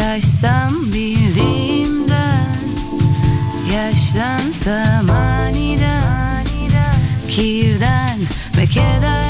Şaşsam bildiğimden Yaşlansam aniden Kirden ve keder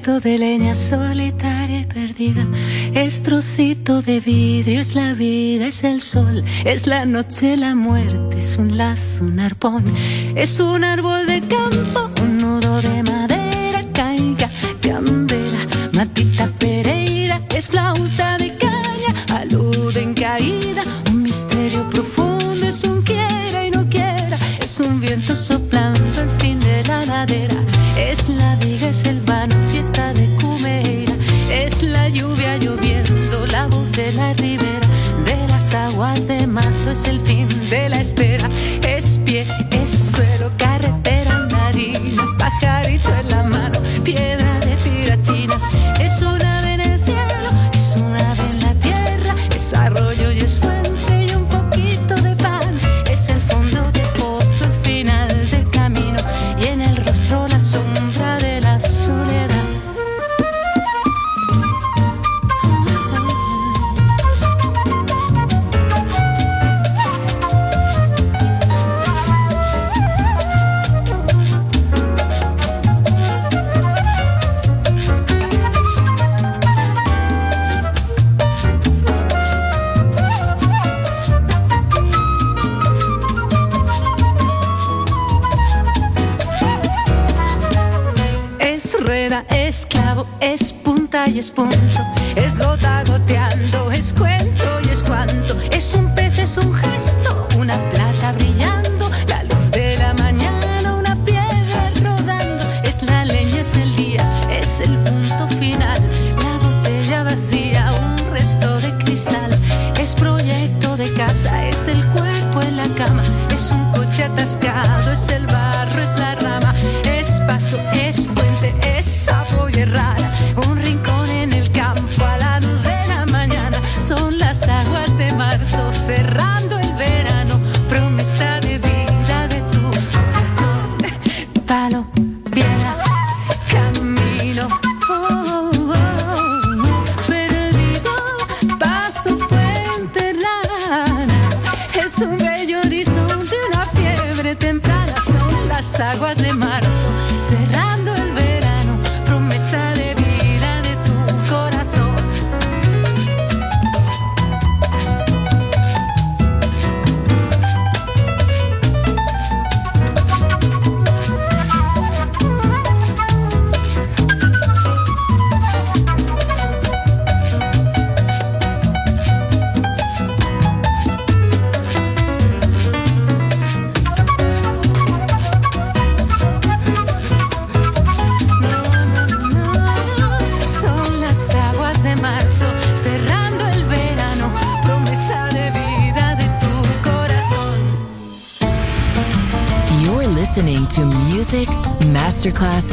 Resto de leña solitaria y perdida. Es trocito de vidrio, es la vida, es el sol, es la noche, la muerte, es un lazo, un arpón. Es un árbol del campo, es la viga, es el vano, fiesta de Cumeira. Es la lluvia lloviendo, la voz de la ribera. De las aguas de marzo es el fin de la espera. Es pie, es suelo, carretera, es punto, es gota goteando, es cuento y es cuanto, es un pez, es un gesto, una plata brillando, la luz de la mañana, una piedra rodando, es la leña, es el día, es el punto final, la botella vacía, un resto de cristal, es proyecto de casa, es el cuerpo en la cama, es un coche atascado, es el barro, aguas de marzo,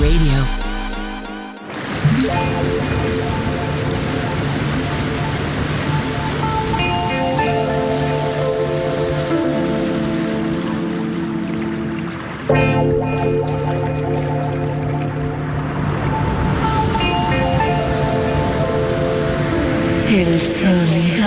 Radio. El sonido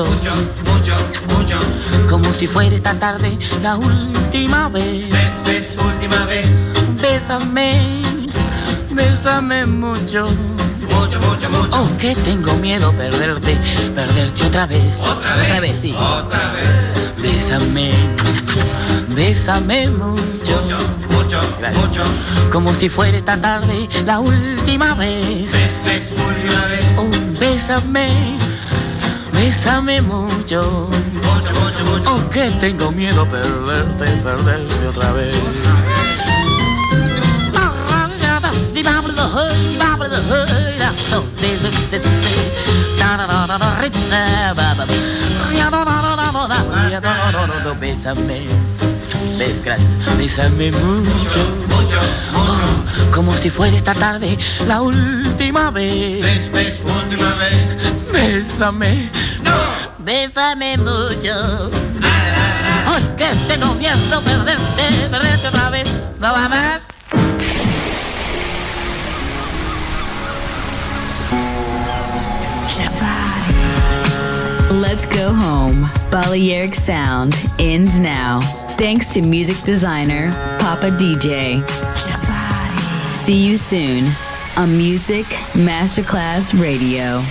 Mucho, mucho, mucho, mucho. como si fuera esta tarde la última vez. Ves, ves, última vez. Bésame, bésame mucho. Mucho, mucho, mucho. Oh, que tengo miedo perderte, perderte otra vez. Otra vez. Otra vez, sí. Otra vez. Bésame, bésame mucho. Mucho, mucho, Gracias. mucho. Como si fuera esta tarde la última vez. Ves, ves, última vez. Oh, bésame, Bésame mucho, aunque tengo miedo a perderte, perderte otra vez. Bésame, desgracia, bésame mucho, oh, como si fuera esta tarde la última vez. Bésame bésame mucho. Que tengo miedo perderte, perderte otra vez. ¿No va más? Let's go home. Balearic Sound ends now. Thanks to music designer Papa DJ. See you soon on Music Masterclass Radio.